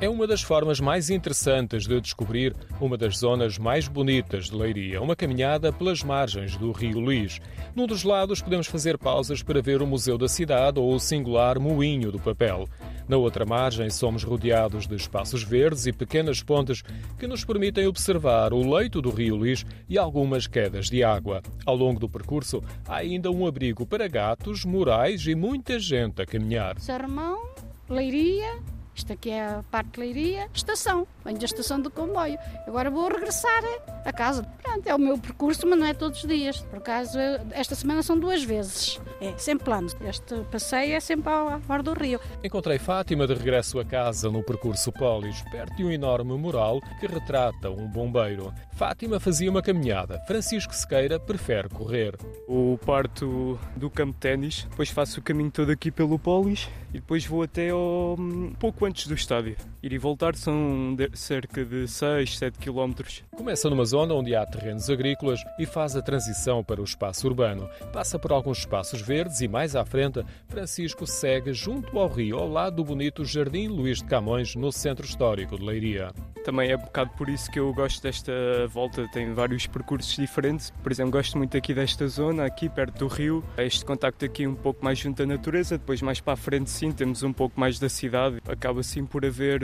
É uma das formas mais interessantes de descobrir uma das zonas mais bonitas de Leiria, uma caminhada pelas margens do Rio Luís. Num dos lados podemos fazer pausas para ver o Museu da Cidade ou o singular Moinho do Papel. Na outra margem somos rodeados de espaços verdes e pequenas pontes que nos permitem observar o leito do Rio Luís e algumas quedas de água. Ao longo do percurso há ainda um abrigo para gatos, murais e muita gente a caminhar. Sarmão, Leiria, isto aqui é a parte de Leiria, estação. Venho da estação do comboio. Agora vou regressar a casa. Pronto, é o meu percurso, mas não é todos os dias. Por acaso, esta semana são duas vezes. É sempre plano. Este passeio é sempre ao fora do rio. Encontrei Fátima de regresso a casa no percurso Polis, perto de um enorme mural que retrata um bombeiro. Fátima fazia uma caminhada. Francisco Sequeira prefere correr. O parto do campo de ténis, depois faço o caminho todo aqui pelo Polis e depois vou até ao pouco antes do estádio. Ir e voltar são cerca de 6, 7 quilómetros. Começa numa zona onde há terrenos agrícolas e faz a transição para o espaço urbano. Passa por alguns espaços verdes e mais à frente, Francisco segue junto ao rio, ao lado do bonito Jardim Luís de Camões, no centro histórico de Leiria. Também é um bocado por isso que eu gosto desta volta, tem vários percursos diferentes. Por exemplo, gosto muito aqui desta zona, aqui perto do rio. Este contacto aqui um pouco mais junto à natureza, depois mais para a frente sim, temos um pouco mais da cidade. Acaba assim por haver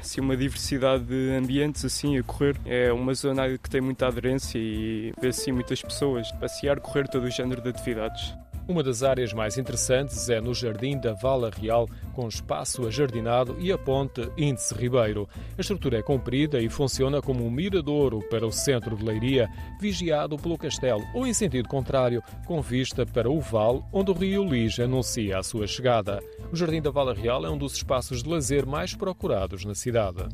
assim, uma diversidade de ambientes assim a correr. É uma zona que tem muita aderência e vê assim muitas pessoas passear, correr todo o género de atividades. Uma das áreas mais interessantes é no Jardim da Vala Real, com espaço ajardinado e a ponte Índice Ribeiro. A estrutura é comprida e funciona como um miradouro para o centro de Leiria, vigiado pelo castelo, ou em sentido contrário, com vista para o vale, onde o rio Lis anuncia a sua chegada. O Jardim da Vala Real é um dos espaços de lazer mais procurados na cidade.